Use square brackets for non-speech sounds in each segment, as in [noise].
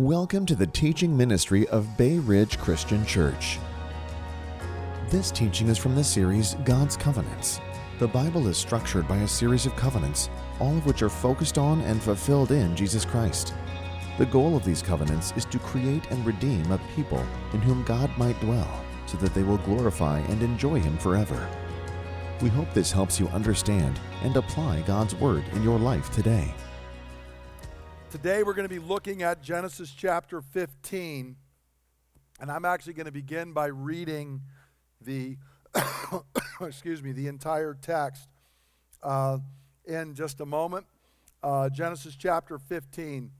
Welcome to the teaching ministry of Bay Ridge Christian Church. This teaching is from the series God's Covenants. The Bible is structured by a series of covenants, all of which are focused on and fulfilled in Jesus Christ. The goal of these covenants is to create and redeem a people in whom God might dwell, so that they will glorify and enjoy Him forever. We hope this helps you understand and apply God's Word in your life today. Today we're going to be looking at Genesis chapter 15, and I'm actually going to begin by reading the, [coughs] excuse me, the entire text uh, in just a moment. Uh, Genesis chapter 15,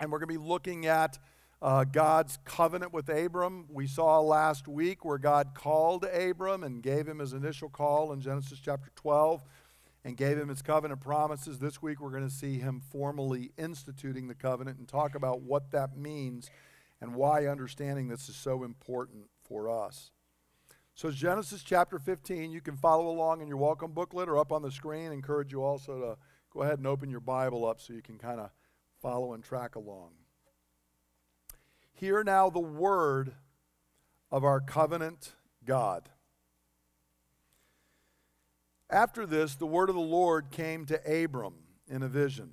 and we're going to be looking at uh, God's covenant with Abram. We saw last week where God called Abram and gave him his initial call in Genesis chapter 12 and gave him his covenant promises. This week we're going to see him formally instituting the covenant and talk about what that means and why understanding this is so important for us. So, Genesis chapter 15, you can follow along in your welcome booklet or up on the screen. I encourage you also to go ahead and open your Bible up so you can kind of follow and track along. Hear now the word of our covenant God. After this, the word of the Lord came to Abram in a vision.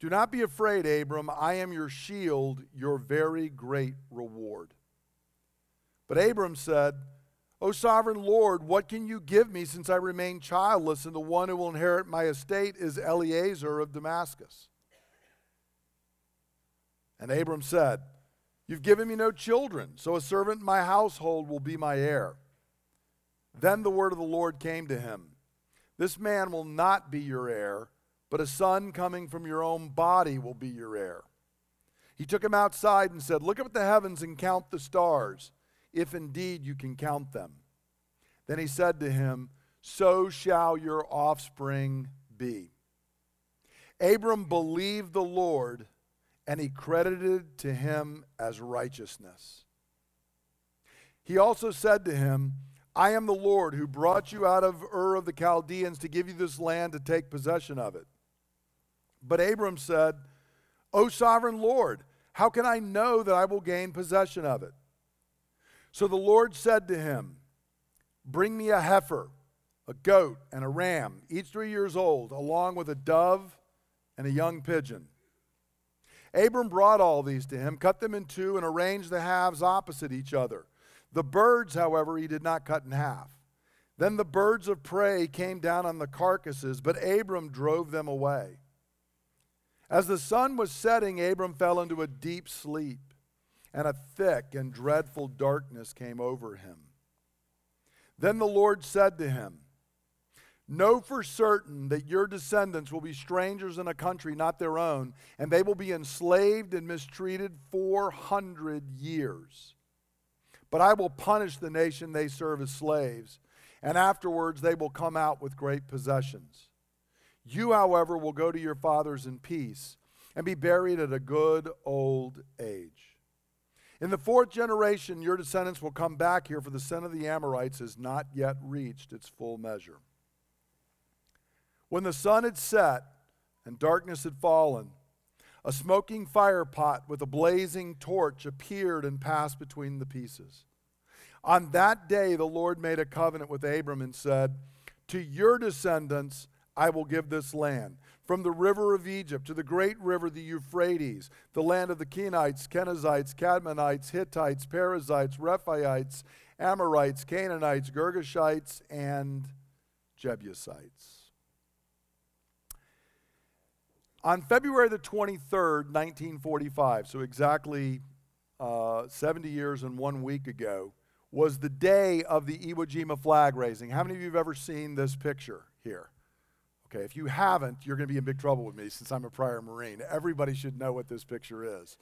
Do not be afraid, Abram. I am your shield, your very great reward. But Abram said, O sovereign Lord, what can you give me since I remain childless, and the one who will inherit my estate is Eliezer of Damascus? And Abram said, You've given me no children, so a servant in my household will be my heir. Then the word of the Lord came to him This man will not be your heir, but a son coming from your own body will be your heir. He took him outside and said, Look up at the heavens and count the stars, if indeed you can count them. Then he said to him, So shall your offspring be. Abram believed the Lord and he credited to him as righteousness. He also said to him, I am the Lord who brought you out of Ur of the Chaldeans to give you this land to take possession of it. But Abram said, O sovereign Lord, how can I know that I will gain possession of it? So the Lord said to him, Bring me a heifer, a goat, and a ram, each three years old, along with a dove and a young pigeon. Abram brought all these to him, cut them in two, and arranged the halves opposite each other. The birds, however, he did not cut in half. Then the birds of prey came down on the carcasses, but Abram drove them away. As the sun was setting, Abram fell into a deep sleep, and a thick and dreadful darkness came over him. Then the Lord said to him, Know for certain that your descendants will be strangers in a country not their own, and they will be enslaved and mistreated 400 years. But I will punish the nation they serve as slaves, and afterwards they will come out with great possessions. You, however, will go to your fathers in peace and be buried at a good old age. In the fourth generation, your descendants will come back here, for the sin of the Amorites has not yet reached its full measure. When the sun had set and darkness had fallen, a smoking fire pot with a blazing torch appeared and passed between the pieces. On that day, the Lord made a covenant with Abram and said, To your descendants I will give this land, from the river of Egypt to the great river, the Euphrates, the land of the Kenites, Kenizzites, Cadmonites, Hittites, Perizzites, Rephaites, Amorites, Canaanites, Girgashites, and Jebusites. On February the 23rd, 1945, so exactly uh, 70 years and one week ago, was the day of the Iwo Jima flag raising. How many of you have ever seen this picture here? Okay, if you haven't, you're going to be in big trouble with me since I'm a prior Marine. Everybody should know what this picture is.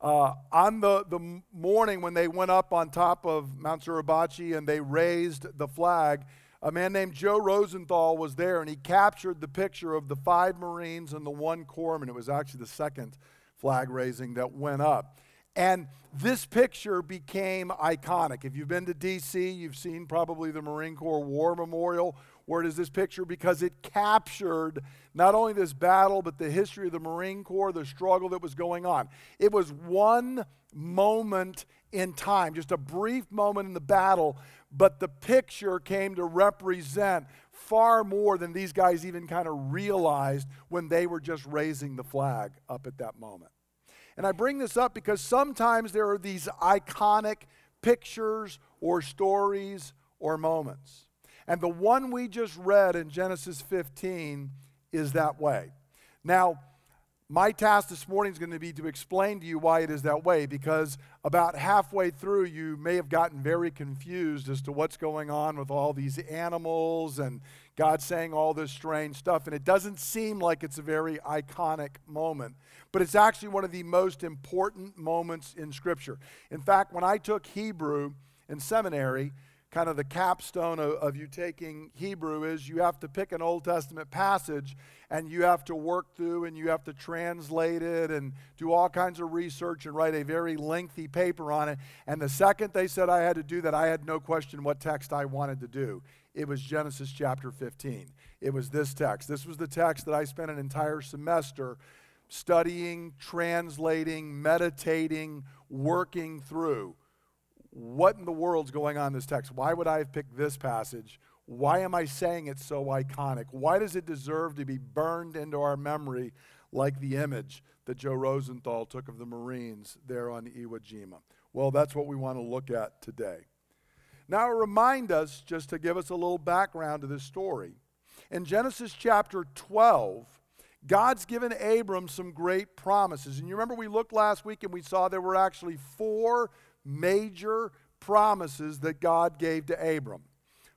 Uh, on the, the morning when they went up on top of Mount Suribachi and they raised the flag, a man named Joe Rosenthal was there and he captured the picture of the five Marines and the one corpsman. It was actually the second flag raising that went up. And this picture became iconic. If you've been to DC, you've seen probably the Marine Corps War Memorial where is this picture because it captured not only this battle, but the history of the Marine Corps, the struggle that was going on. It was one moment in time, just a brief moment in the battle, but the picture came to represent far more than these guys even kind of realized when they were just raising the flag up at that moment. And I bring this up because sometimes there are these iconic pictures or stories or moments. And the one we just read in Genesis 15 is that way. Now, my task this morning is going to be to explain to you why it is that way because about halfway through you may have gotten very confused as to what's going on with all these animals and God saying all this strange stuff. And it doesn't seem like it's a very iconic moment, but it's actually one of the most important moments in Scripture. In fact, when I took Hebrew in seminary, kind of the capstone of, of, you taking Hebrew is you have to pick an Old Testament passage and you have to work through and you have to translate it and do all kinds of research and write a very lengthy paper on it. And the second they said I had to do that, I had no question what text I wanted to do. It was Genesis chapter 15. It was this text. This was the text that I spent an entire semester studying, translating, meditating, working through what in the world's going on in this text? Why would I have picked this passage? Why am I saying it's so iconic? Why does it deserve to be burned into our memory like the image that Joe Rosenthal took of the Marines there on Iwo Jima? Well, that's what we want to look at today. Now, remind us, just to give us a little background to this story. In Genesis chapter 12, God's given Abram some great promises. And you remember we looked last week and we saw there were actually four major promises that God gave to Abram.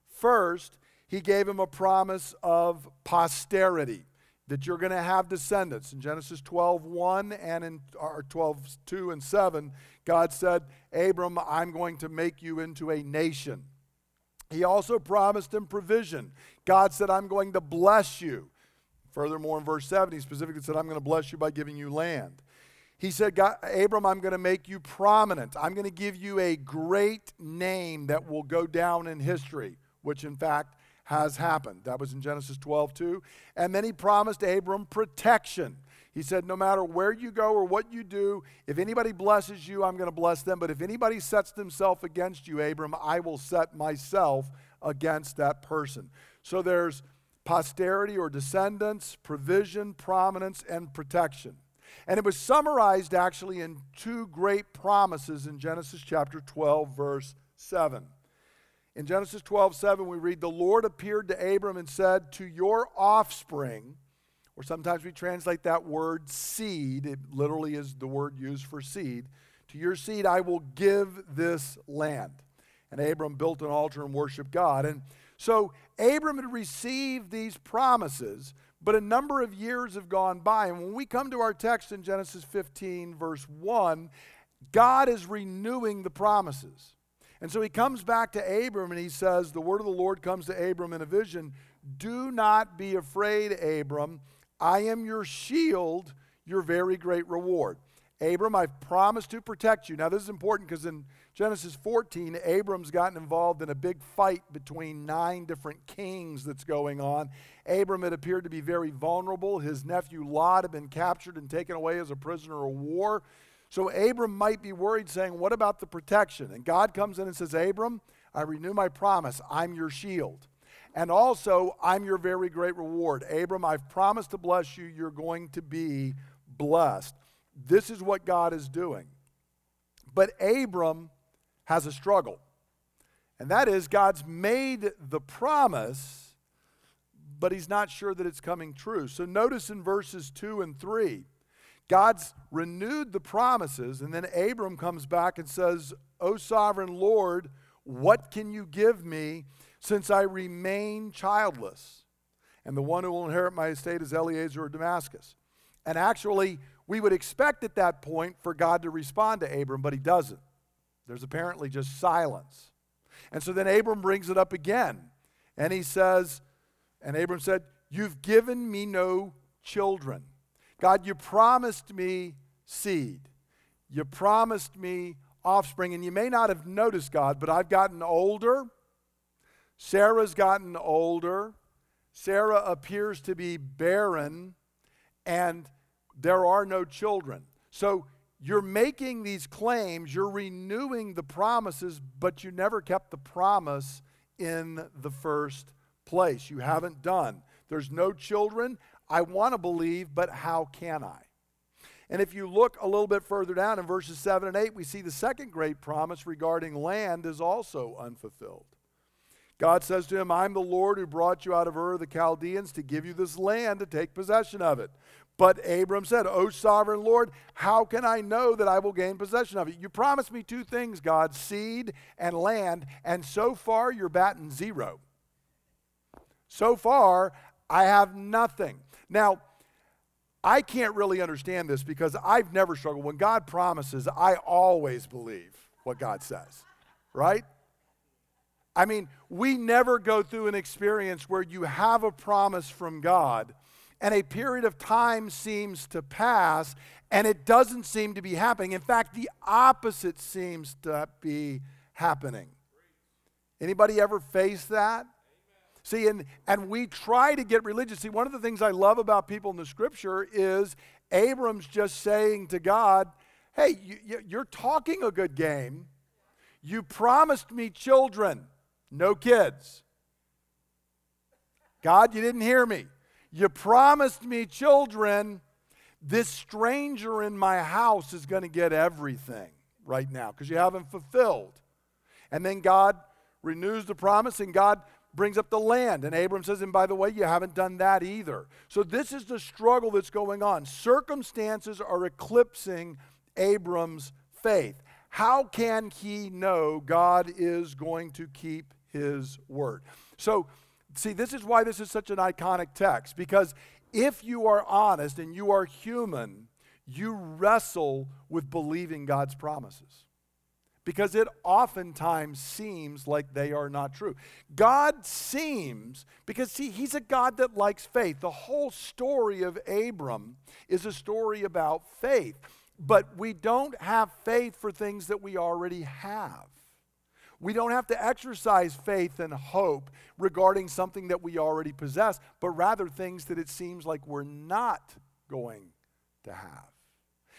First, he gave him a promise of posterity, that you're going to have descendants. In Genesis 12, 1 and in 12, 2 and 7, God said, Abram, I'm going to make you into a nation. He also promised him provision. God said, I'm going to bless you. Furthermore, in verse 7, he specifically said, I'm going to bless you by giving you land. He said, Abram, I'm going to make you prominent. I'm going to give you a great name that will go down in history, which in fact has happened. That was in Genesis 12, 2. And then he promised Abram protection. He said, No matter where you go or what you do, if anybody blesses you, I'm going to bless them. But if anybody sets themselves against you, Abram, I will set myself against that person. So there's posterity or descendants, provision, prominence, and protection. And it was summarized actually in two great promises in Genesis chapter 12, verse 7. In Genesis 12, 7, we read, The Lord appeared to Abram and said, To your offspring, or sometimes we translate that word seed, it literally is the word used for seed, to your seed I will give this land. And Abram built an altar and worshiped God. And so Abram had received these promises, but a number of years have gone by. And when we come to our text in Genesis 15, verse 1, God is renewing the promises. And so he comes back to Abram and he says, The word of the Lord comes to Abram in a vision Do not be afraid, Abram. I am your shield, your very great reward. Abram, I've promised to protect you. Now, this is important because in Genesis 14, Abram's gotten involved in a big fight between nine different kings that's going on. Abram had appeared to be very vulnerable. His nephew Lot had been captured and taken away as a prisoner of war. So Abram might be worried, saying, What about the protection? And God comes in and says, Abram, I renew my promise. I'm your shield. And also, I'm your very great reward. Abram, I've promised to bless you. You're going to be blessed. This is what God is doing. But Abram has a struggle. And that is, God's made the promise, but he's not sure that it's coming true. So notice in verses 2 and 3, God's renewed the promises, and then Abram comes back and says, O sovereign Lord, what can you give me since I remain childless? And the one who will inherit my estate is Eliezer of Damascus. And actually, we would expect at that point for God to respond to Abram, but he doesn't. There's apparently just silence. And so then Abram brings it up again. And he says, and Abram said, You've given me no children. God, you promised me seed. You promised me offspring. And you may not have noticed, God, but I've gotten older. Sarah's gotten older. Sarah appears to be barren and there are no children. So you're making these claims, you're renewing the promises, but you never kept the promise in the first place. You haven't done. There's no children. I want to believe, but how can I? And if you look a little bit further down in verses 7 and 8, we see the second great promise regarding land is also unfulfilled. God says to him, I'm the Lord who brought you out of Ur of the Chaldeans to give you this land to take possession of it. But Abram said, O sovereign Lord, how can I know that I will gain possession of it? You promised me two things, God seed and land, and so far you're batting zero. So far, I have nothing. Now, I can't really understand this because I've never struggled. When God promises, I always believe what God says, right? I mean, we never go through an experience where you have a promise from God and a period of time seems to pass and it doesn't seem to be happening. In fact, the opposite seems to be happening. Anybody ever face that? See, and, and we try to get religious. See, one of the things I love about people in the scripture is Abram's just saying to God, Hey, you, you're talking a good game. You promised me children, no kids. God, you didn't hear me. You promised me children. This stranger in my house is going to get everything right now because you haven't fulfilled. And then God renews the promise and God brings up the land. And Abram says, and by the way, you haven't done that either. So this is the struggle that's going on. Circumstances are eclipsing Abram's faith. How can he know God is going to keep his word? So, see, this is why this is such an iconic text, because if you are honest and you are human, you wrestle with believing God's promises because it oftentimes seems like they are not true. God seems, because see, he's a God that likes faith. The whole story of Abram is a story about faith, but we don't have faith for things that we already have. We don't have to exercise faith and hope regarding something that we already possess, but rather things that it seems like we're not going to have.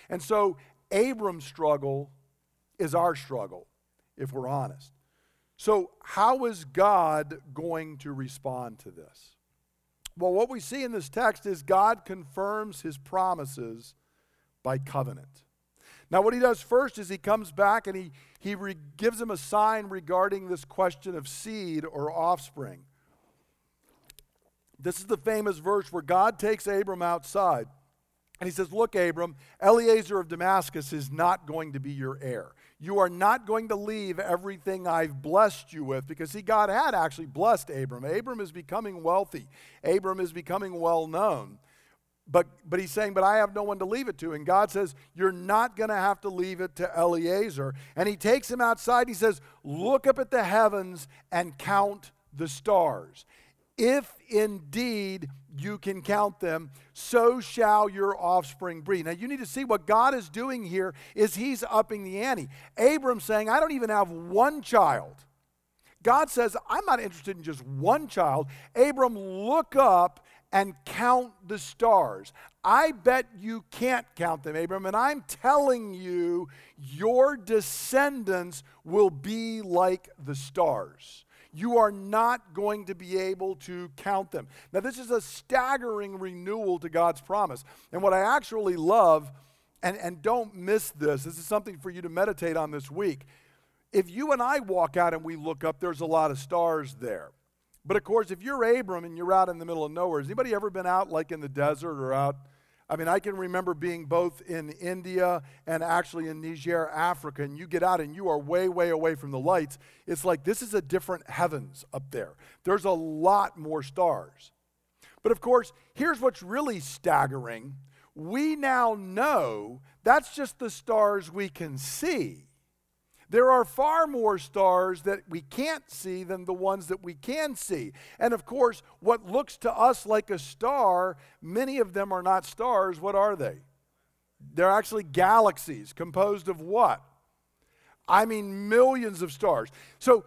And so Abram's struggle is our struggle, if we're honest. So, how is God going to respond to this? Well, what we see in this text is God confirms his promises by covenant. Now, what he does first is he comes back and he, he re- gives him a sign regarding this question of seed or offspring. This is the famous verse where God takes Abram outside and he says, Look, Abram, Eliezer of Damascus is not going to be your heir. You are not going to leave everything I've blessed you with. Because, see, God had actually blessed Abram. Abram is becoming wealthy, Abram is becoming well known. But, but he's saying, But I have no one to leave it to. And God says, You're not going to have to leave it to Eliezer. And he takes him outside. He says, Look up at the heavens and count the stars. If indeed you can count them, so shall your offspring be. Now you need to see what God is doing here is he's upping the ante. Abram saying, I don't even have one child. God says, I'm not interested in just one child. Abram, look up and count the stars. I bet you can't count them, Abram, and I'm telling you, your descendants will be like the stars you are not going to be able to count them. Now, this is a staggering renewal to God's promise. And what I actually love, and, and don't miss this, this is something for you to meditate on this week. If you and I walk out and we look up, there's a lot of stars there. But of course, if you're Abram and you're out in the middle of nowhere, has anybody ever been out like in the desert or out I mean, I can remember being both in India and actually in Niger, Africa, and you get out and you are way, way away from the lights. It's like this is a different heavens up there. There's a lot more stars. But of course, here's what's really staggering we now know that's just the stars we can see. There are far more stars that we can't see than the ones that we can see. And of course, what looks to us like a star, many of them are not stars. What are they? They're actually galaxies composed of what? I mean, millions of stars. So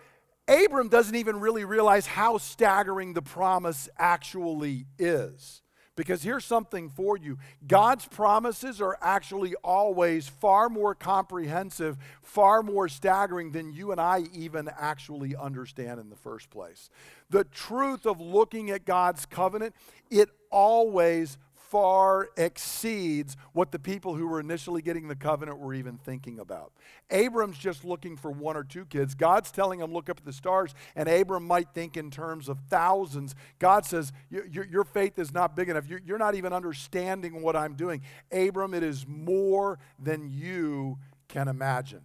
Abram doesn't even really realize how staggering the promise actually is. Because here's something for you God's promises are actually always far more comprehensive, far more staggering than you and I even actually understand in the first place. The truth of looking at God's covenant, it always far exceeds what the people who were initially getting the covenant were even thinking about. Abram's just looking for one or two kids. God's telling him, look up at the stars, and Abram might think in terms of thousands. God says, your, faith is not big enough. You're not even understanding what I'm doing. Abram, it is more than you can imagine.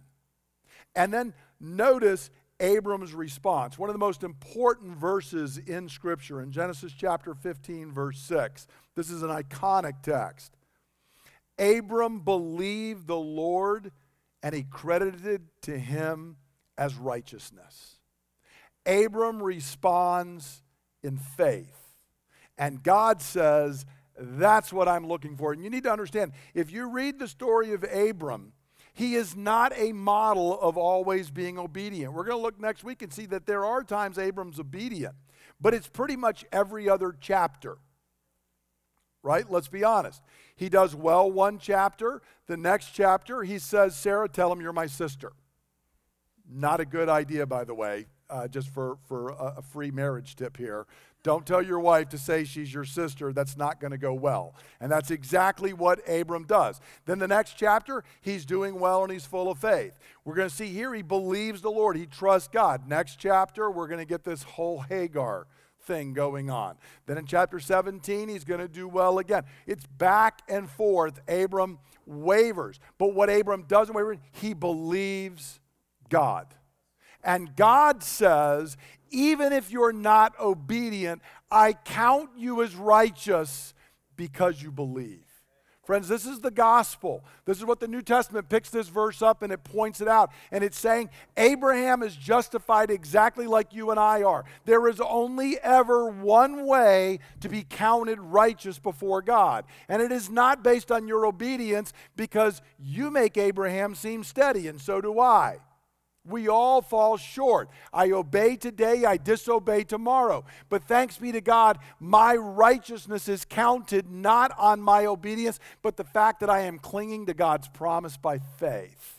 And then notice Abram's response. One of the most important verses in Scripture in Genesis chapter 15, verse 6. This is an iconic text. Abram believed the Lord and he credited to him as righteousness. Abram responds in faith. And God says, That's what I'm looking for. And you need to understand if you read the story of Abram, he is not a model of always being obedient. We're going to look next week and see that there are times Abram's obedient, but it's pretty much every other chapter. Right? Let's be honest. He does well one chapter. The next chapter, he says, Sarah, tell him you're my sister. Not a good idea, by the way, uh, just for, for a, a free marriage tip here. Don't tell your wife to say she's your sister. That's not going to go well. And that's exactly what Abram does. Then the next chapter, he's doing well and he's full of faith. We're going to see here he believes the Lord, he trusts God. Next chapter, we're going to get this whole Hagar thing going on. Then in chapter 17, he's going to do well again. It's back and forth. Abram wavers. But what Abram doesn't waver, he believes God. And God says, even if you're not obedient, I count you as righteous because you believe. Friends, this is the gospel. This is what the New Testament picks this verse up and it points it out. And it's saying Abraham is justified exactly like you and I are. There is only ever one way to be counted righteous before God. And it is not based on your obedience because you make Abraham seem steady, and so do I. We all fall short. I obey today, I disobey tomorrow. But thanks be to God, my righteousness is counted not on my obedience, but the fact that I am clinging to God's promise by faith,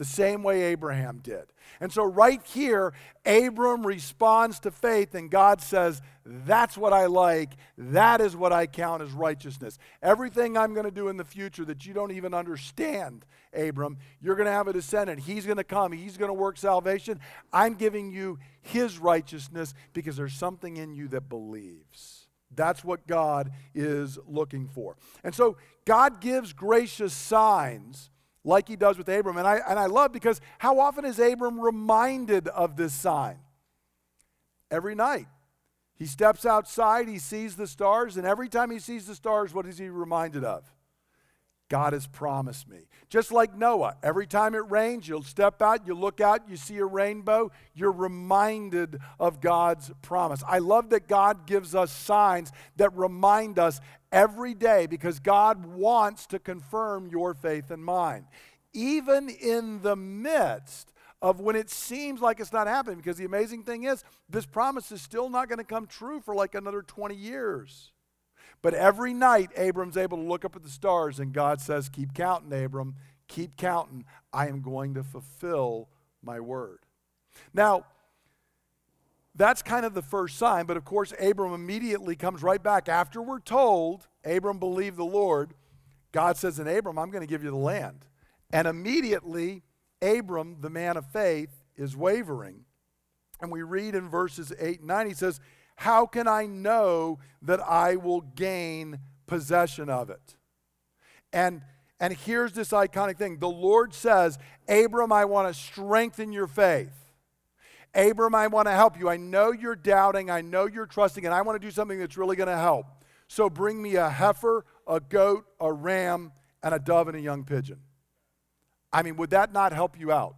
the same way Abraham did. And so, right here, Abram responds to faith, and God says, That's what I like. That is what I count as righteousness. Everything I'm going to do in the future that you don't even understand, Abram, you're going to have a descendant. He's going to come, he's going to work salvation. I'm giving you his righteousness because there's something in you that believes. That's what God is looking for. And so, God gives gracious signs like he does with Abram. And I, and I love because how often is Abram reminded of this sign? Every night. He steps outside, he sees the stars, and every time he sees the stars, what is he reminded of? God has promised me. Just like Noah, every time it rains, you'll step out, you look out, you see a rainbow, you're reminded of God's promise. I love that God gives us signs that remind us every day because God wants to confirm your faith and mine. Even in the midst of when it seems like it's not happening, because the amazing thing is, this promise is still not going to come true for like another 20 years. But every night, Abram's able to look up at the stars, and God says, Keep counting, Abram. Keep counting. I am going to fulfill my word. Now, that's kind of the first sign, but of course, Abram immediately comes right back. After we're told, Abram believed the Lord, God says, And Abram, I'm going to give you the land. And immediately, Abram, the man of faith, is wavering. And we read in verses 8 and 9, he says, how can I know that I will gain possession of it? And and here's this iconic thing. The Lord says, Abram, I want to strengthen your faith. Abram, I want to help you. I know you're doubting. I know you're trusting, and I want to do something that's really going to help. So bring me a heifer, a goat, a ram, and a dove and a young pigeon. I mean, would that not help you out?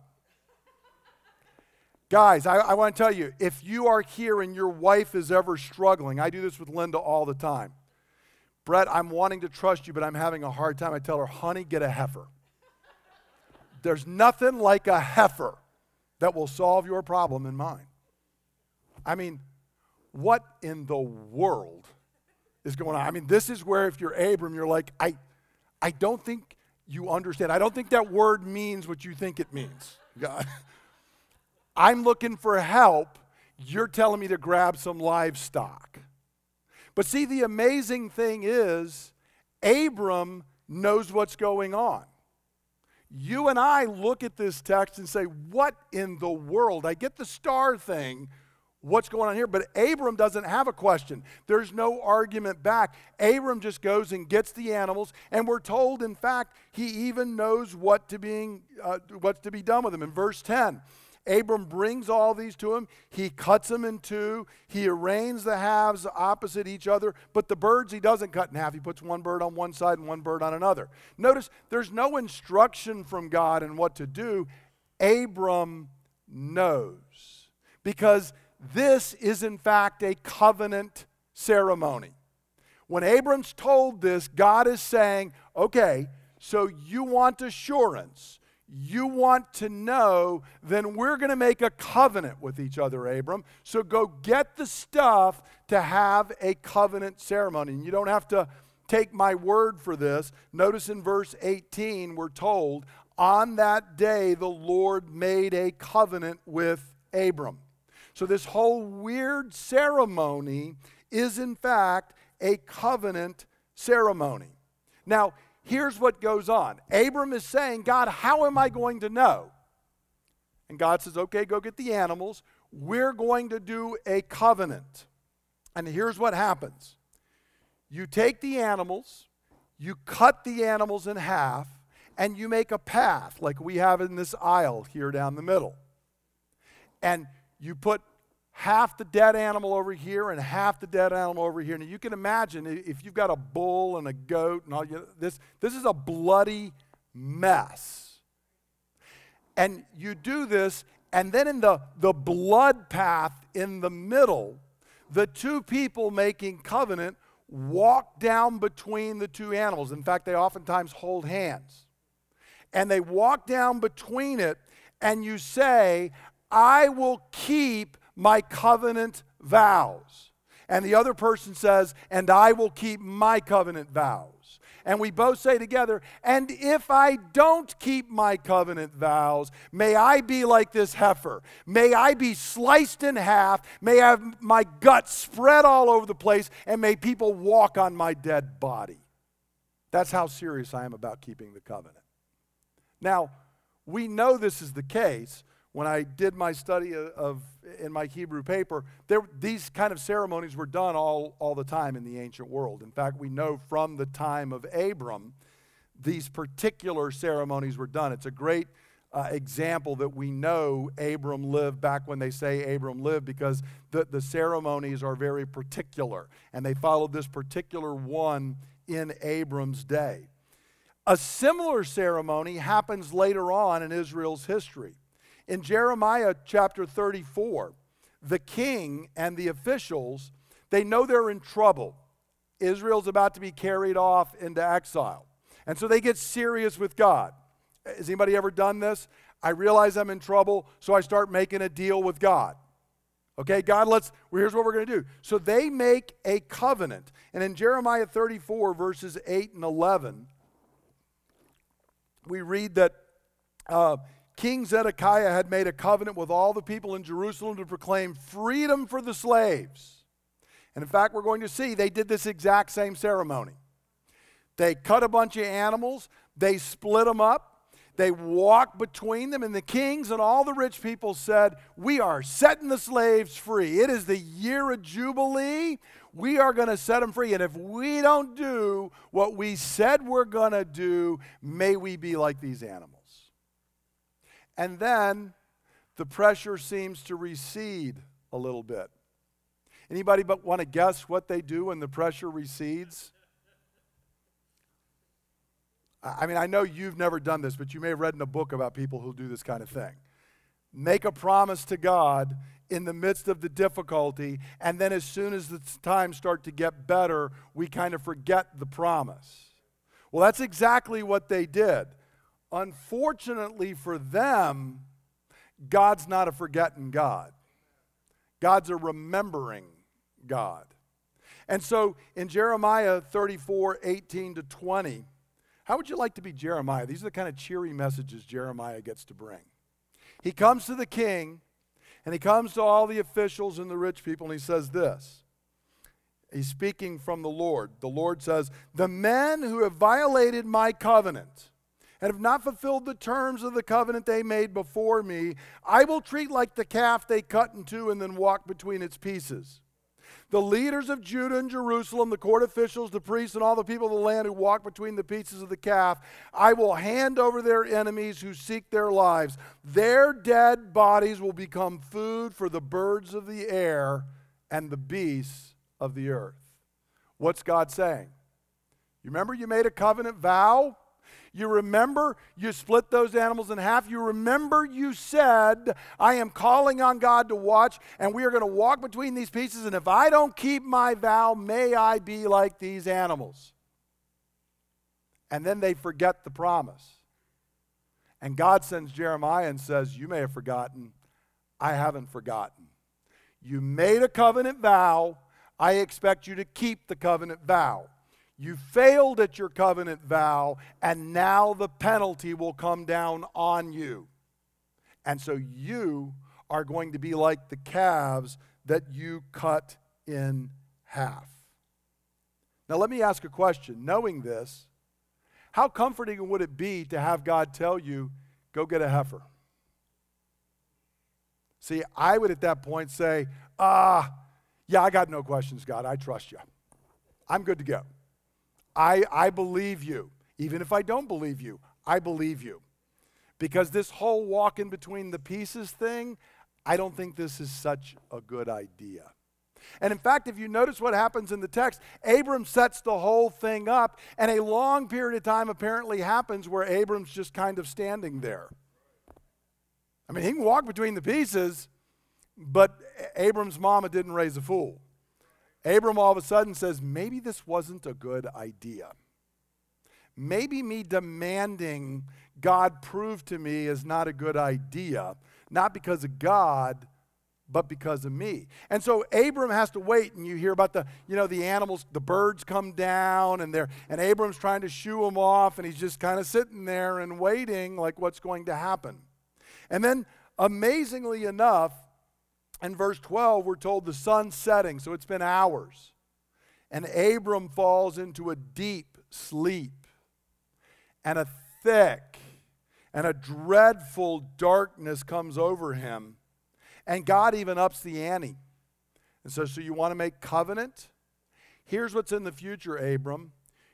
Guys, I, I want to tell you if you are here and your wife is ever struggling, I do this with Linda all the time. Brett, I'm wanting to trust you, but I'm having a hard time. I tell her, honey, get a heifer. There's nothing like a heifer that will solve your problem in mine. I mean, what in the world is going on? I mean, this is where if you're Abram, you're like, I, I don't think you understand. I don't think that word means what you think it means. God. [laughs] I'm looking for help. You're telling me to grab some livestock. But see, the amazing thing is, Abram knows what's going on. You and I look at this text and say, What in the world? I get the star thing. What's going on here? But Abram doesn't have a question. There's no argument back. Abram just goes and gets the animals, and we're told, in fact, he even knows what to being, uh, what's to be done with them. In verse 10, Abram brings all these to him. He cuts them in two. He arranges the halves opposite each other, but the birds he doesn't cut in half. He puts one bird on one side and one bird on another. Notice there's no instruction from God in what to do. Abram knows because this is, in fact, a covenant ceremony. When Abram's told this, God is saying, okay, so you want assurance you want to know, then we're going to make a covenant with each other, Abram. So go get the stuff to have a covenant ceremony. And you don't have to take my word for this. Notice in verse 18, we're told, on that day the Lord made a covenant with Abram. So this whole weird ceremony is, in fact, a covenant ceremony. Now, here's what goes on Abram is saying, God, how am I going to know? And God says, okay, go get the animals. We're going to do a covenant. And here's what happens you take the animals, you cut the animals in half, and you make a path like we have in this aisle here down the middle. And you put half the dead animal over here and half the dead animal over here. Now you can imagine if you've got a bull and a goat and all this, this is a bloody mess. And you do this, and then in the, the blood path in the middle, the two people making covenant walk down between the two animals. In fact, they oftentimes hold hands. And they walk down between it, and you say, I will keep my covenant vows. And the other person says, And I will keep my covenant vows. And we both say together, And if I don't keep my covenant vows, may I be like this heifer. May I be sliced in half. May I have my guts spread all over the place. And may people walk on my dead body. That's how serious I am about keeping the covenant. Now, we know this is the case when I did my study of, in my Hebrew paper, there, these kind of ceremonies were done all, all the time in the ancient world. In fact, we know from the time of Abram, these particular ceremonies were done. It's a great uh, example that we know Abram lived back when they say Abram lived because the, the ceremonies are very particular, and they followed this particular one in Abram's day. A similar ceremony happens later on in Israel's history. In Jeremiah chapter 34, the king and the officials, they know they're in trouble. Israel's about to be carried off into exile. And so they get serious with God. Has anybody ever done this? I realize I'm in trouble, so I start making a deal with God. Okay, God, let's, well, here's what we're going to do. So they make a covenant. And in Jeremiah 34, verses 8 and 11, we read that uh, King Zedekiah had made a covenant with all the people in Jerusalem to proclaim freedom for the slaves. And in fact, we're going to see they did this exact same ceremony. They cut a bunch of animals, they split them up, they walked between them, and the kings and all the rich people said, We are setting the slaves free. It is the year of Jubilee. We are going to set them free. And if we don't do what we said we're going to do, may we be like these animals. And then the pressure seems to recede a little bit. Anybody but want to guess what they do when the pressure recedes? I mean, I know you've never done this, but you may have read in a book about people who do this kind of thing. Make a promise to God in the midst of the difficulty, and then as soon as the times start to get better, we kind of forget the promise. Well, that's exactly what they did. Unfortunately for them, God's not a forgetting God. God's a remembering God. And so in Jeremiah 34 18 to 20, how would you like to be Jeremiah? These are the kind of cheery messages Jeremiah gets to bring. He comes to the king and he comes to all the officials and the rich people and he says this. He's speaking from the Lord. The Lord says, The men who have violated my covenant and have not fulfilled the terms of the covenant they made before me, I will treat like the calf they cut in two and then walk between its pieces the leaders of Judah and Jerusalem, the court officials, the priests, and all the people of the land who walk between the pieces of the calf, I will hand over their enemies who seek their lives. Their dead bodies will become food for the birds of the air and the beasts of the earth. What's God saying? You remember you made a covenant vow? You remember you split those animals in half. You remember you said, I am calling on God to watch, and we are going to walk between these pieces. And if I don't keep my vow, may I be like these animals. And then they forget the promise. And God sends Jeremiah and says, You may have forgotten. I haven't forgotten. You made a covenant vow. I expect you to keep the covenant vow. You failed at your covenant vow, and now the penalty will come down on you. And so you are going to be like the calves that you cut in half. Now, let me ask a question. Knowing this, how comforting would it be to have God tell you, go get a heifer? See, I would at that point say, ah, uh, yeah, I got no questions, God. I trust you. I'm good to go. I, I believe you. Even if I don't believe you, I believe you. Because this whole walk in between the pieces thing, I don't think this is such a good idea. And in fact, if you notice what happens in the text, Abram sets the whole thing up, and a long period of time apparently happens where Abram's just kind of standing there. I mean, he can walk between the pieces, but Abram's mama didn't raise a fool. Abram all of a sudden says, maybe this wasn't a good idea. Maybe me demanding God prove to me is not a good idea, not because of God, but because of me. And so Abram has to wait, and you hear about the, you know, the animals, the birds come down, and they're and Abram's trying to shoo them off, and he's just kind of sitting there and waiting, like what's going to happen. And then, amazingly enough, in verse 12, we're told the sun's setting, so it's been hours. And Abram falls into a deep sleep, and a thick and a dreadful darkness comes over him. And God even ups the ante. And so, so you want to make covenant? Here's what's in the future, Abram.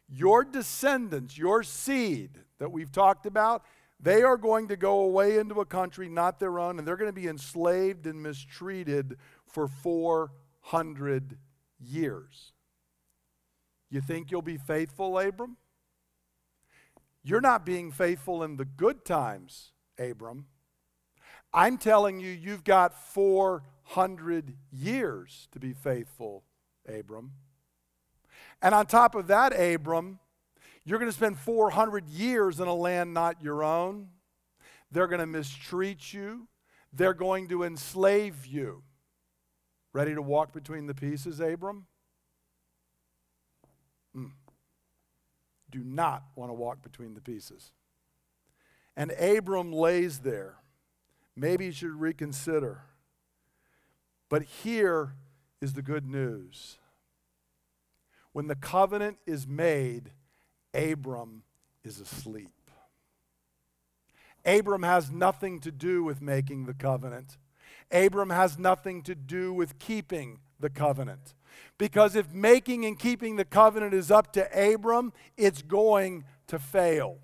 Your descendants, your seed that we've talked about, they are going to go away into a country not their own, and they're going to be enslaved and mistreated for 400 years. You think you'll be faithful, Abram? You're not being faithful in the good times, Abram. I'm telling you, you've got 400 years to be faithful, Abram. And on top of that, Abram, you're going to spend 400 years in a land not your own. They're going to mistreat you. They're going to enslave you. Ready to walk between the pieces, Abram? Mm. Do not want to walk between the pieces. And Abram lays there. Maybe you should reconsider. But here is the good news. When the covenant is made, Abram is asleep. Abram has nothing to do with making the covenant. Abram has nothing to do with keeping the covenant. Because if making and keeping the covenant is up to Abram, it's going to fail.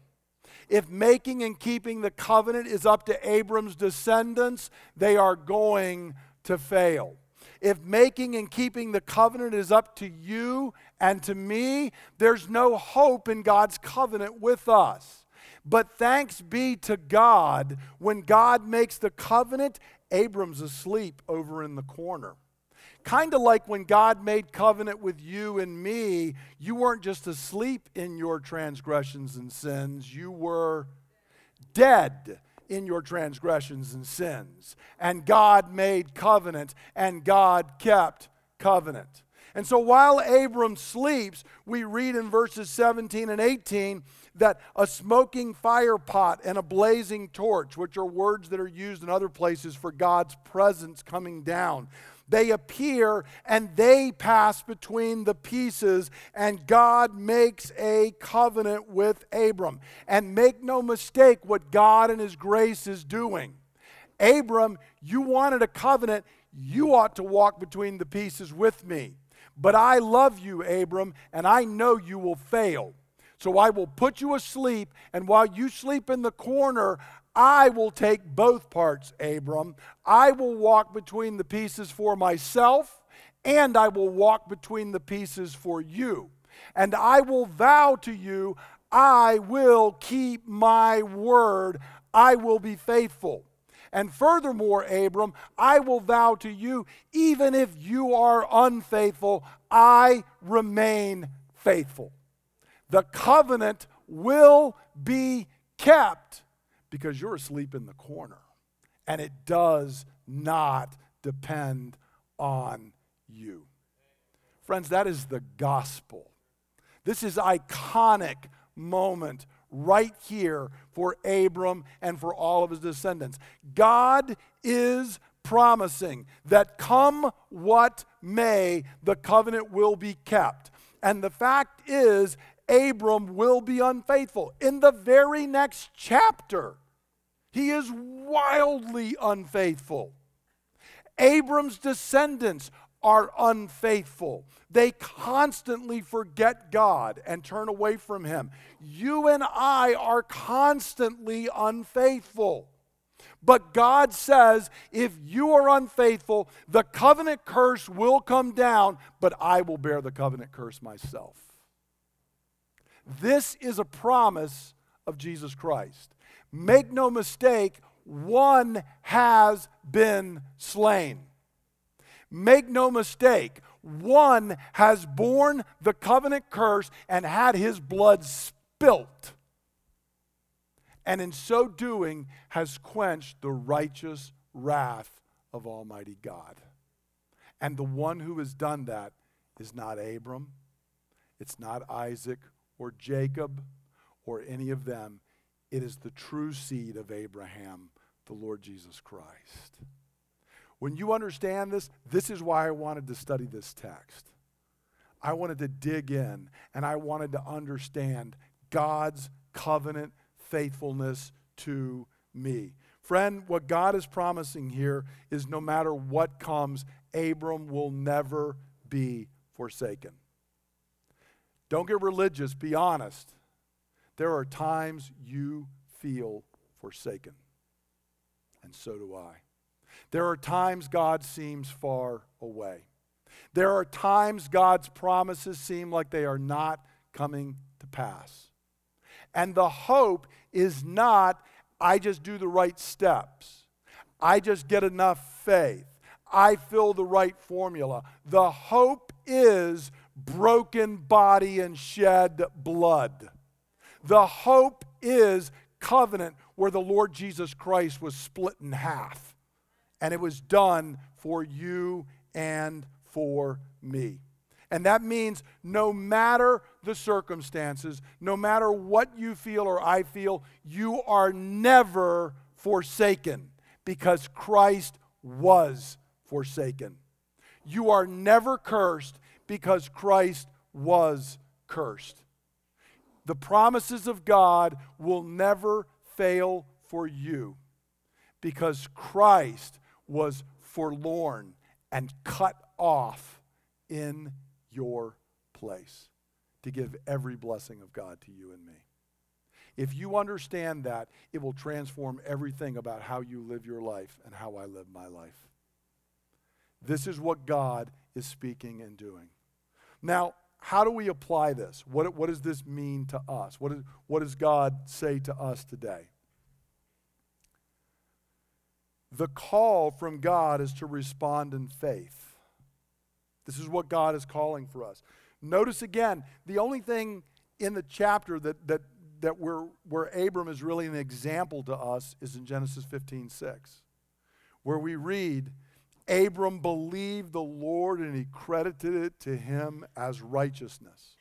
If making and keeping the covenant is up to Abram's descendants, they are going to fail. If making and keeping the covenant is up to you and to me, there's no hope in God's covenant with us. But thanks be to God, when God makes the covenant, Abram's asleep over in the corner. Kind of like when God made covenant with you and me, you weren't just asleep in your transgressions and sins, you were dead in your transgressions and sins. And God made covenant, and God kept covenant. And so while Abram sleeps, we read in verses 17 and 18 that a smoking fire pot and a blazing torch, which are words that are used in other places for God's presence coming down, they appear and they pass between the pieces, and God makes a covenant with Abram. And make no mistake what God and His grace is doing. Abram, you wanted a covenant, you ought to walk between the pieces with me. But I love you, Abram, and I know you will fail. So I will put you asleep, and while you sleep in the corner, I will take both parts, Abram. I will walk between the pieces for myself, and I will walk between the pieces for you. And I will vow to you, I will keep my word, I will be faithful. And furthermore, Abram, I will vow to you, even if you are unfaithful, I remain faithful. The covenant will be kept because you're asleep in the corner. And it does not depend on you. Friends, that is the gospel. This is iconic moment right here for Abram and for all of his descendants. God is promising that come what may, the covenant will be kept. And the fact is, Abram will be unfaithful. In the very next chapter, he is wildly unfaithful. Abram's descendants are unfaithful. They constantly forget God and turn away from Him. You and I are constantly unfaithful. But God says, if you are unfaithful, the covenant curse will come down, but I will bear the covenant curse myself. This is a promise of Jesus Christ. Make no mistake, one has been slain. Make no mistake, one has borne the covenant curse and had his blood spilt. And in so doing, has quenched the righteous wrath of Almighty God. And the one who has done that is not Abram, it's not Isaac or Jacob or any of them. It is the true seed of Abraham, the Lord Jesus Christ. When you understand this, this is why I wanted to study this text. I wanted to dig in and I wanted to understand God's covenant faithfulness to me. Friend, what God is promising here is no matter what comes, Abram will never be forsaken. Don't get religious, be honest. There are times you feel forsaken, and so do I. There are times God seems far away. There are times God's promises seem like they are not coming to pass. And the hope is not, I just do the right steps, I just get enough faith, I fill the right formula. The hope is broken body and shed blood. The hope is covenant where the Lord Jesus Christ was split in half. And it was done for you and for me. And that means no matter the circumstances, no matter what you feel or I feel, you are never forsaken because Christ was forsaken. You are never cursed because Christ was cursed. The promises of God will never fail for you because Christ was forlorn and cut off in your place to give every blessing of God to you and me. If you understand that, it will transform everything about how you live your life and how I live my life. This is what God is speaking and doing. Now, how do we apply this? What, what does this mean to us? What, is, what does God say to us today? The call from God is to respond in faith. This is what God is calling for us. Notice again, the only thing in the chapter that, that, that where, where Abram is really an example to us is in Genesis 15 6, where we read, Abram believed the Lord and he credited it to him as righteousness.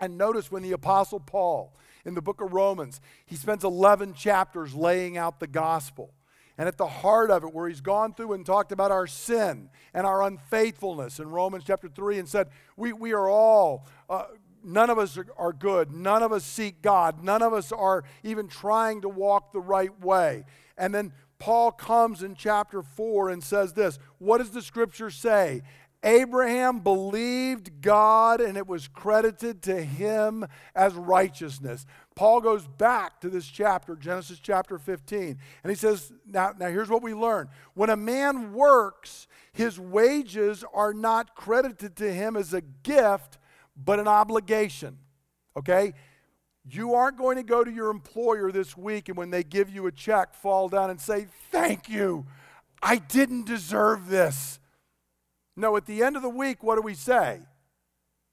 And notice when the Apostle Paul in the book of Romans, he spends 11 chapters laying out the gospel. And at the heart of it, where he's gone through and talked about our sin and our unfaithfulness in Romans chapter 3 and said, We, we are all, uh, none of us are, are good. None of us seek God. None of us are even trying to walk the right way. And then Paul comes in chapter 4 and says this What does the scripture say? Abraham believed God and it was credited to him as righteousness. Paul goes back to this chapter, Genesis chapter 15, and he says, now, now here's what we learn. When a man works, his wages are not credited to him as a gift, but an obligation. Okay? You aren't going to go to your employer this week and when they give you a check, fall down and say, Thank you. I didn't deserve this. No, at the end of the week, what do we say?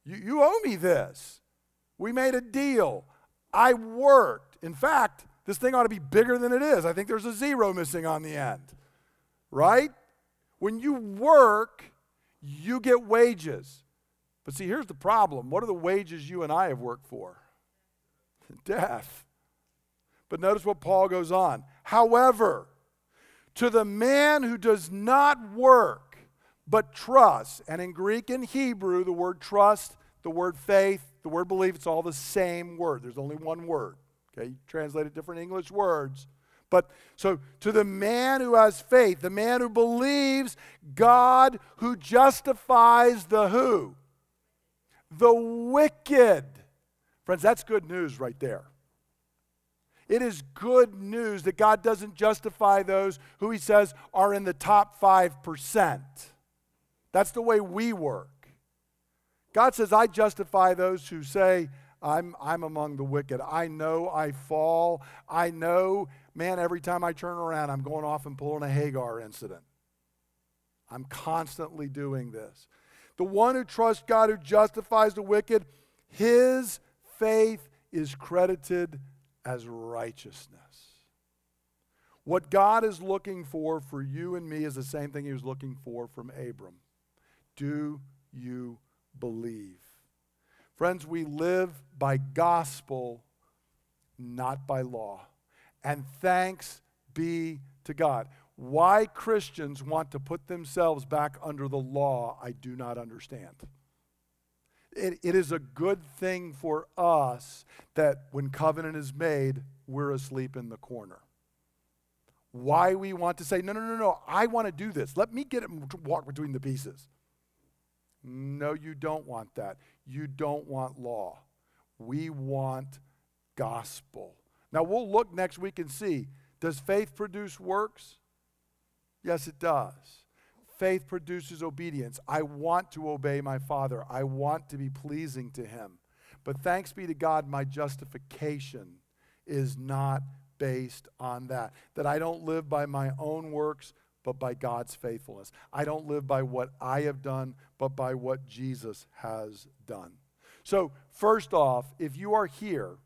You, you owe me this. We made a deal. I worked. In fact, this thing ought to be bigger than it is. I think there's a zero missing on the end. Right? When you work, you get wages. But see, here's the problem. What are the wages you and I have worked for? Death. But notice what Paul goes on. However, to the man who does not work, but trusts, and in Greek and Hebrew, the word trust, the word faith, the word believe, it's all the same word. There's only one word. Okay, you translate it different English words. But so to the man who has faith, the man who believes God who justifies the who? The wicked. Friends, that's good news right there. It is good news that God doesn't justify those who he says are in the top 5%. That's the way we work. God says, I justify those who say, I'm, I'm among the wicked. I know I fall. I know, man, every time I turn around, I'm going off and pulling a Hagar incident. I'm constantly doing this. The one who trusts God, who justifies the wicked, his faith is credited as righteousness. What God is looking for for you and me is the same thing he was looking for from Abram. Do you believe? Friends, we live by gospel, not by law. And thanks be to God. Why Christians want to put themselves back under the law, I do not understand it, it is a good thing for us that when covenant is made, we're asleep in the corner. Why we want to say, no, no, no, no, I want to do this. Let me get it and walk between the pieces. No, you don't want that. You don't want law. We want gospel. Now we'll look next week and see does faith produce works? Yes, it does. Faith produces obedience. I want to obey my Father, I want to be pleasing to Him. But thanks be to God, my justification is not based on that. That I don't live by my own works, but by God's faithfulness. I don't live by what I have done, but by what Jesus has done. So, first off, if you are here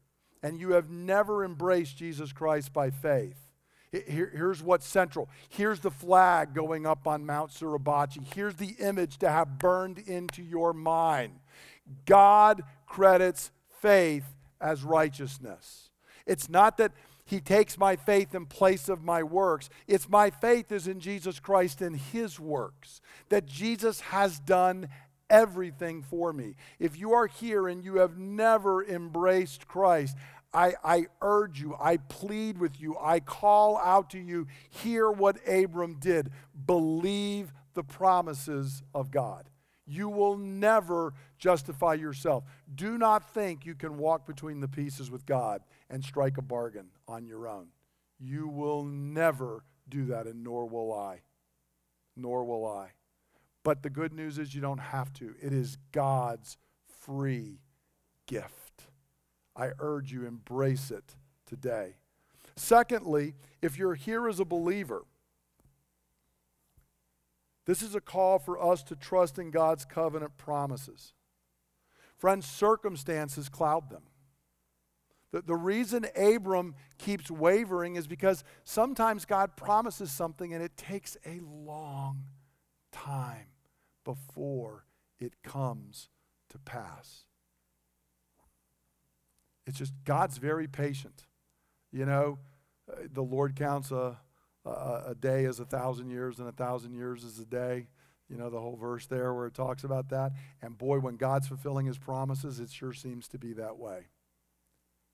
and you have never embraced Jesus Christ by faith, here, here's what's central. Here's the flag going up on Mount Suribachi. Here's the image to have burned into your mind. God credits faith as righteousness. It's not that he takes my faith in place of my works. It's my faith is in Jesus Christ and his works. That Jesus has done everything for me. If you are here and you have never embraced Christ, I, I urge you, I plead with you, I call out to you, hear what Abram did. Believe the promises of God. You will never justify yourself. Do not think you can walk between the pieces with God and strike a bargain on your own. You will never do that, and nor will I. Nor will I. But the good news is you don't have to. It is God's free gift. I urge you, embrace it today. Secondly, if you're here as a believer, this is a call for us to trust in God's covenant promises. Friends, circumstances cloud them. The, the reason Abram keeps wavering is because sometimes God promises something and it takes a long time before it comes to pass. It's just God's very patient. You know, uh, the Lord counts a, a, a day as a thousand years, and a thousand years as a day. You know, the whole verse there where it talks about that. And boy, when God's fulfilling his promises, it sure seems to be that way.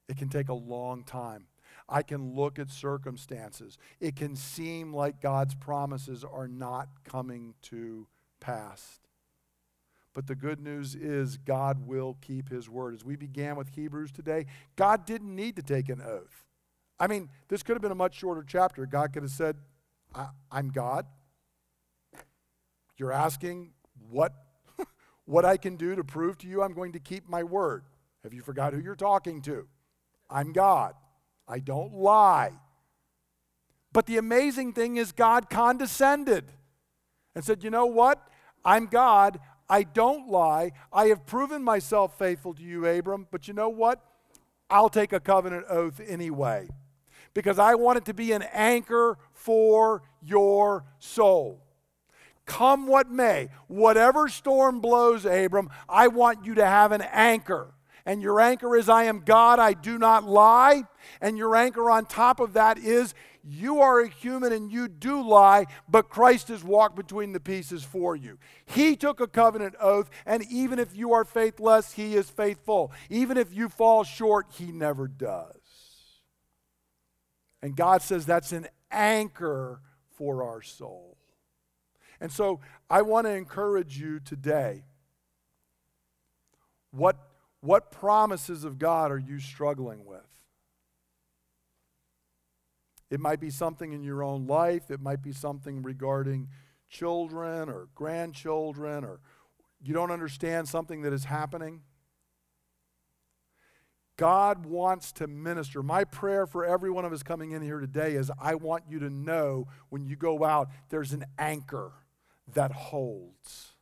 It can take a long time. I can look at circumstances. It can seem like God's promises are not coming to pass. But the good news is God will keep his word. As we began with Hebrews today, God didn't need to take an oath. I mean, this could have been a much shorter chapter. God could have said, I'm God. You're asking what, [laughs] what I can do to prove to you I'm going to keep my word. Have you forgot who you're talking to? I'm God. I don't lie. But the amazing thing is, God condescended and said, You know what? I'm God. I don't lie. I have proven myself faithful to you, Abram. But you know what? I'll take a covenant oath anyway because I want it to be an anchor for your soul. Come what may, whatever storm blows, Abram, I want you to have an anchor. And your anchor is, I am God, I do not lie. And your anchor on top of that is, you are a human and you do lie, but Christ has walked between the pieces for you. He took a covenant oath, and even if you are faithless, He is faithful. Even if you fall short, He never does. And God says that's an anchor for our soul. And so I want to encourage you today. What, what promises of God are you struggling with? It might be something in your own life, it might be something regarding children or grandchildren, or you don't understand something that is happening. God wants to minister. My prayer for every one of us coming in here today is I want you to know when you go out, there's an anchor that holds.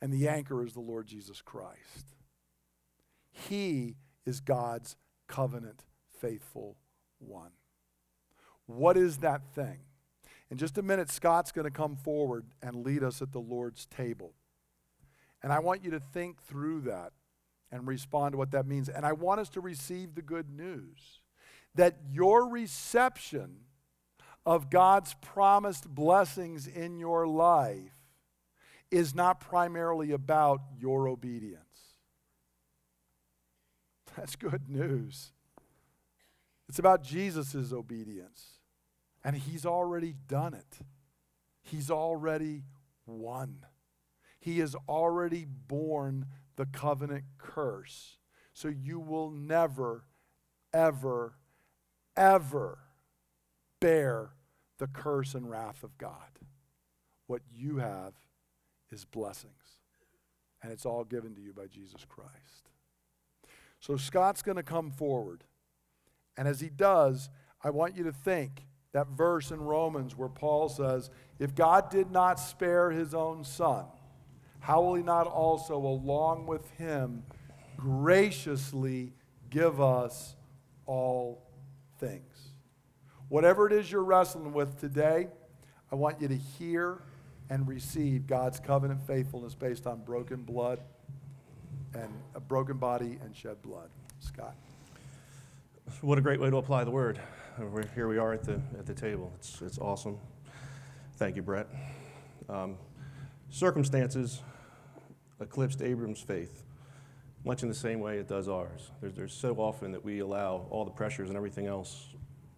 And the anchor is the Lord Jesus Christ. He is God's covenant faithful one. What is that thing? In just a minute, Scott's going to come forward and lead us at the Lord's table. And I want you to think through that and respond to what that means. And I want us to receive the good news that your reception of God's promised blessings in your life is not primarily about your obedience. That's good news. It's about Jesus' obedience. And he's already done it. He's already won. He has already borne the covenant curse. So you will never, ever, ever bear the curse and wrath of God. What you have is blessings. And it's all given to you by Jesus Christ. So Scott's going to come forward. And as he does, I want you to think that verse in Romans where Paul says, If God did not spare his own son, how will he not also, along with him, graciously give us all things? Whatever it is you're wrestling with today, I want you to hear and receive God's covenant faithfulness based on broken blood and a broken body and shed blood. Scott. What a great way to apply the word. Here we are at the, at the table. It's, it's awesome. Thank you, Brett. Um, circumstances eclipsed Abram's faith, much in the same way it does ours. There's, there's so often that we allow all the pressures and everything else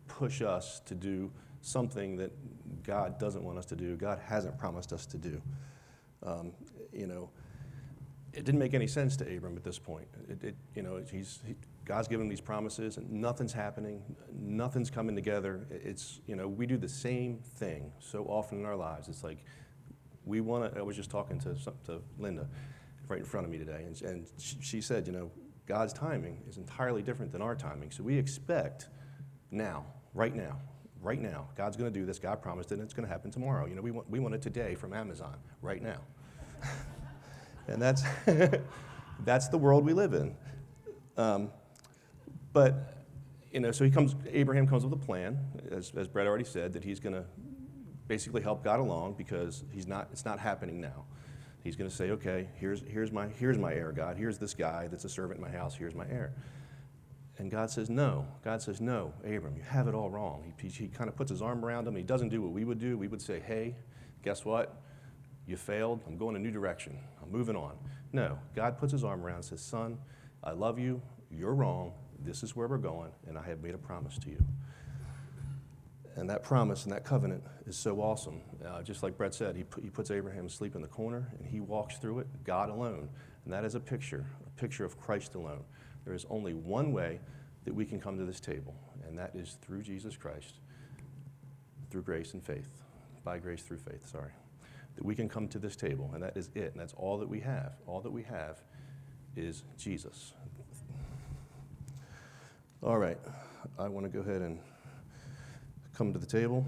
push us to do something that God doesn't want us to do, God hasn't promised us to do. Um, you know, it didn't make any sense to Abram at this point. It, it you know, he's, he, God's given these promises, and nothing's happening, nothing's coming together. It's, you know, we do the same thing so often in our lives. It's like, we want to, I was just talking to, to Linda right in front of me today, and, and she said, you know, God's timing is entirely different than our timing. So we expect now, right now, right now, God's going to do this. God promised it, and it's going to happen tomorrow. You know, we want, we want it today from Amazon, right now. [laughs] and that's, [laughs] that's the world we live in. Um, but you know, so he comes, Abraham comes with a plan, as, as Brett already said, that he's going to basically help God along because he's not, it's not happening now. He's going to say, okay, here's, here's, my, here's my heir, God. Here's this guy that's a servant in my house. Here's my heir. And God says, no. God says, no, Abram, you have it all wrong. He, he, he kind of puts his arm around him. He doesn't do what we would do. We would say, hey, guess what? You failed. I'm going a new direction. I'm moving on. No, God puts his arm around and says, son, I love you. You're wrong. This is where we're going, and I have made a promise to you. And that promise and that covenant is so awesome. Uh, just like Brett said, he, put, he puts Abraham asleep in the corner and he walks through it, God alone. And that is a picture, a picture of Christ alone. There is only one way that we can come to this table, and that is through Jesus Christ, through grace and faith. By grace through faith, sorry. That we can come to this table, and that is it. And that's all that we have. All that we have is Jesus. All right, I want to go ahead and come to the table.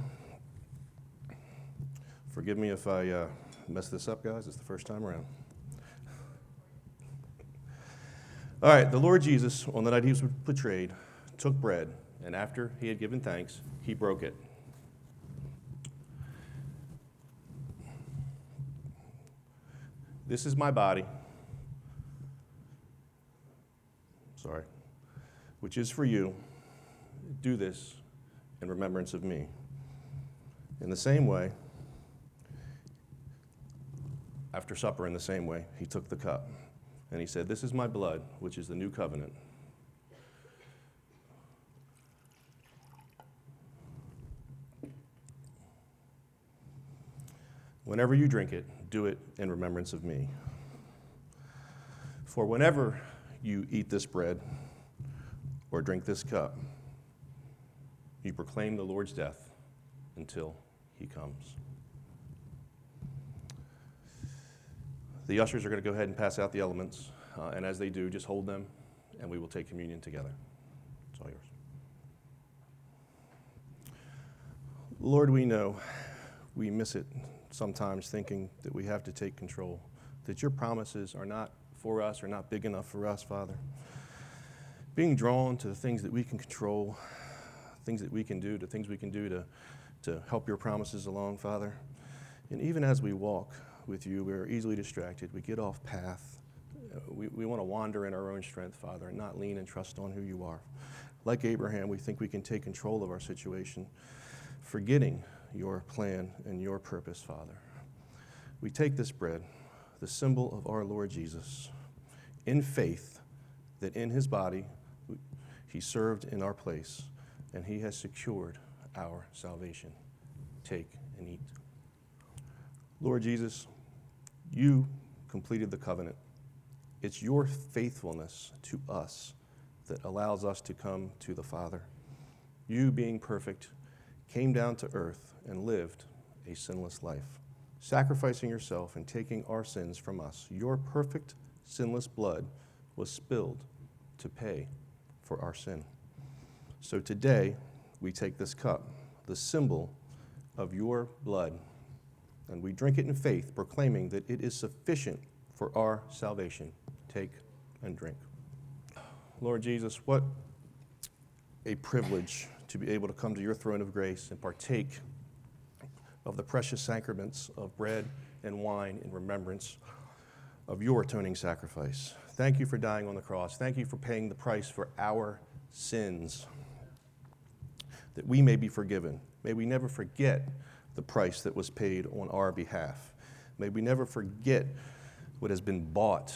Forgive me if I uh, mess this up, guys. It's the first time around. All right, the Lord Jesus, on the night he was betrayed, took bread, and after he had given thanks, he broke it. This is my body. Sorry. Which is for you. Do this in remembrance of me. In the same way, after supper, in the same way, he took the cup and he said, This is my blood, which is the new covenant. Whenever you drink it, do it in remembrance of me. For whenever you eat this bread or drink this cup, you proclaim the Lord's death until he comes. The ushers are going to go ahead and pass out the elements, uh, and as they do, just hold them, and we will take communion together. It's all yours. Lord, we know we miss it sometimes thinking that we have to take control, that your promises are not for us, are not big enough for us, Father. Being drawn to the things that we can control things that we can do, to things we can do to, to help your promises along, Father. And even as we walk with you, we're easily distracted. We get off path. Uh, we, we want to wander in our own strength, Father, and not lean and trust on who you are. Like Abraham, we think we can take control of our situation, forgetting your plan and your purpose, Father. We take this bread, the symbol of our Lord Jesus, in faith that in his body he served in our place and he has secured our salvation. Take and eat. Lord Jesus, you completed the covenant. It's your faithfulness to us that allows us to come to the Father. You, being perfect, came down to earth and lived a sinless life, sacrificing yourself and taking our sins from us. Your perfect, sinless blood was spilled to pay for our sin. So today, we take this cup, the symbol of your blood, and we drink it in faith, proclaiming that it is sufficient for our salvation. Take and drink. Lord Jesus, what a privilege to be able to come to your throne of grace and partake of the precious sacraments of bread and wine in remembrance of your atoning sacrifice. Thank you for dying on the cross. Thank you for paying the price for our sins that we may be forgiven. May we never forget the price that was paid on our behalf. May we never forget what has been bought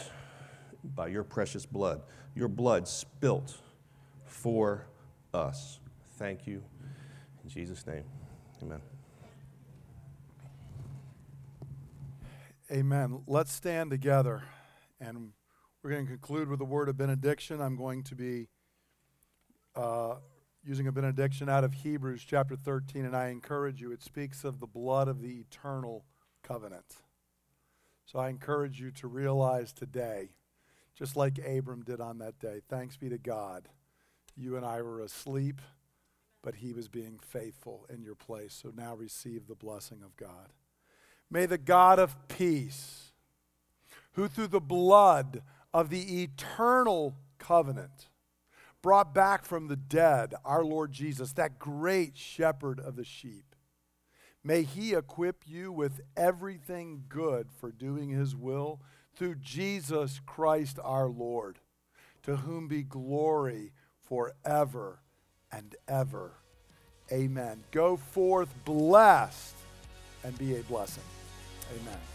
by your precious blood, your blood spilt for us. Thank you. In Jesus' name, amen. Amen. Let's stand together and we're going to conclude with a word of benediction. I'm going to be. Uh, using a benediction out of Hebrews chapter 13, and I encourage you, it speaks of the blood of the eternal covenant. So I encourage you to realize today, just like Abram did on that day, thanks be to God, you and I were asleep, but he was being faithful in your place. So now receive the blessing of God. May the God of peace, who through the blood of the eternal covenant, brought back from the dead our Lord Jesus, that great shepherd of the sheep. May he equip you with everything good for doing his will through Jesus Christ our Lord, to whom be glory forever and ever. Amen. Go forth blessed and be a blessing. Amen.